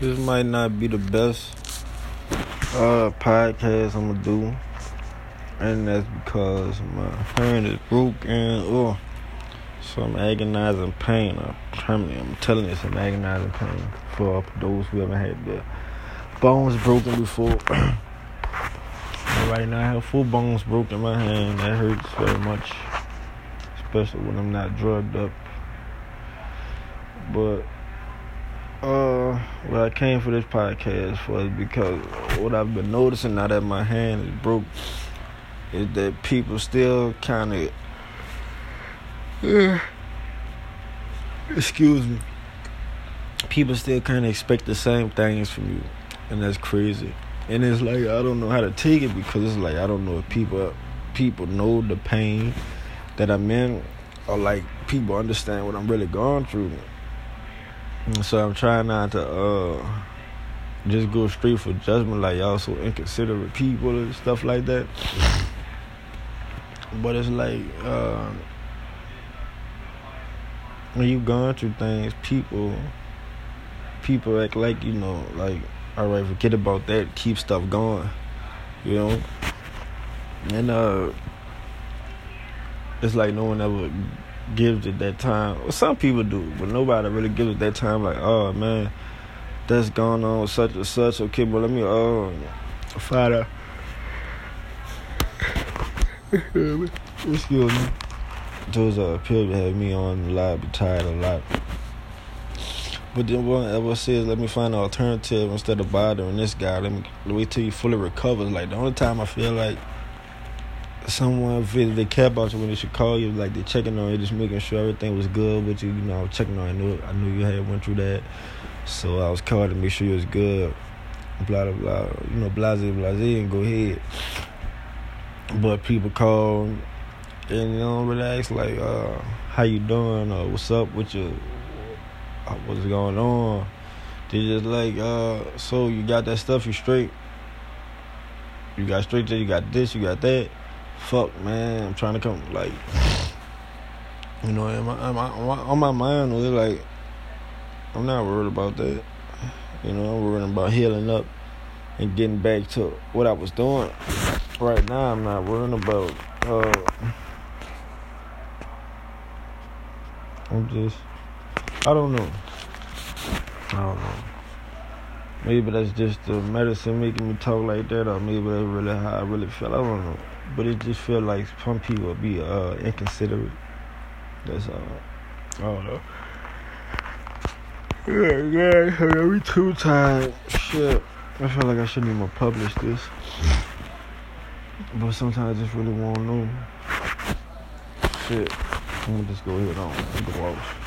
This might not be the best uh, podcast I'm gonna do, and that's because my hand is broken. Oh, some agonizing pain. I'm, I'm telling you, some agonizing pain for those who haven't had their bones broken before. right now, I have full bones broken in my hand. That hurts very much, especially when I'm not drugged up. But uh, what I came for this podcast was because what I've been noticing now that my hand is broke is that people still kind of, uh, excuse me, people still kind of expect the same things from you, and that's crazy. And it's like I don't know how to take it because it's like I don't know if people people know the pain that I'm in, or like people understand what I'm really going through. So I'm trying not to uh just go straight for judgment like y'all so inconsiderate people and stuff like that. But it's like uh when you going through things, people people act like, you know, like, alright, forget about that, keep stuff going. You know? And uh it's like no one ever gives it that time. Well, some people do, but nobody really gives it that time. Like, oh man, that's going on such and such. Okay, but let me uh find out. Excuse me. Those uh pills that have me on a lot, be tired a lot. But then one ever says, let me find an alternative instead of bothering this guy. Let me wait till he fully recovers. Like the only time I feel like someone if they care about you when they should call you, like they're checking on you, just making sure everything was good with you. You know, I was checking on. I knew I knew you had went through that, so I was calling to make sure you was good. Blah blah blah. You know, blase blase, and go ahead. But people call and you know relax like, uh, how you doing or what's up with you, what's going on. They just like, uh, so you got that stuff, you straight. You got straight there, you got this, you got that fuck, man, I'm trying to come, like, you know, on my mind, really, like, I'm not worried about that. You know, I'm worried about healing up and getting back to what I was doing. Right now, I'm not worrying about, uh, I'm just, I don't know. I don't know. Maybe that's just the medicine making me talk like that, or maybe that's really how I really feel. I don't know but it just feel like some people be uh, inconsiderate. That's all. I don't know. Yeah, yeah, we too tired. Shit. I feel like I shouldn't even publish this. But sometimes I just really want to know. Shit. I'm gonna just go ahead on the wash.